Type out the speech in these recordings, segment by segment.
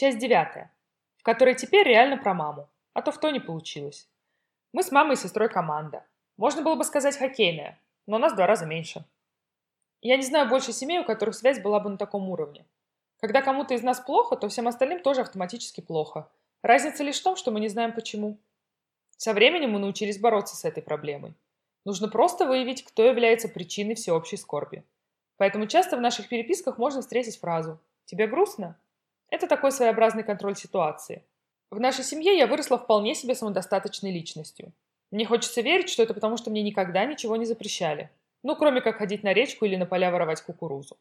Часть девятая, в которой теперь реально про маму, а то в то не получилось. Мы с мамой и сестрой команда. Можно было бы сказать хоккейная, но нас два раза меньше. Я не знаю больше семей, у которых связь была бы на таком уровне. Когда кому-то из нас плохо, то всем остальным тоже автоматически плохо. Разница лишь в том, что мы не знаем почему. Со временем мы научились бороться с этой проблемой. Нужно просто выявить, кто является причиной всеобщей скорби. Поэтому часто в наших переписках можно встретить фразу «Тебе грустно?» Это такой своеобразный контроль ситуации. В нашей семье я выросла вполне себе самодостаточной личностью. Мне хочется верить, что это потому, что мне никогда ничего не запрещали. Ну, кроме как ходить на речку или на поля воровать кукурузу.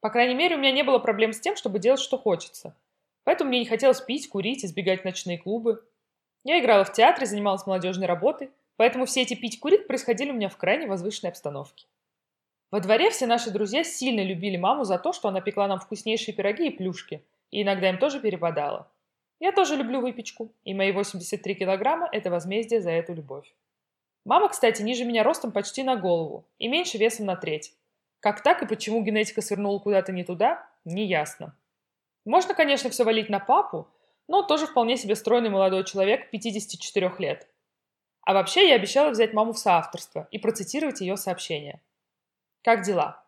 По крайней мере, у меня не было проблем с тем, чтобы делать, что хочется. Поэтому мне не хотелось пить, курить, избегать ночные клубы. Я играла в театре, занималась молодежной работой, поэтому все эти пить-курить происходили у меня в крайне возвышенной обстановке. Во дворе все наши друзья сильно любили маму за то, что она пекла нам вкуснейшие пироги и плюшки, и иногда им тоже перепадало. Я тоже люблю выпечку, и мои 83 килограмма – это возмездие за эту любовь. Мама, кстати, ниже меня ростом почти на голову и меньше весом на треть. Как так и почему генетика свернула куда-то не туда, не ясно. Можно, конечно, все валить на папу, но тоже вполне себе стройный молодой человек 54 лет. А вообще я обещала взять маму в соавторство и процитировать ее сообщение. Как дела?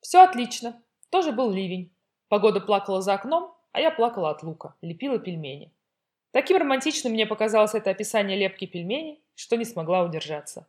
Все отлично. Тоже был ливень. Погода плакала за окном, а я плакала от лука, лепила пельмени. Таким романтичным мне показалось это описание лепки пельменей, что не смогла удержаться.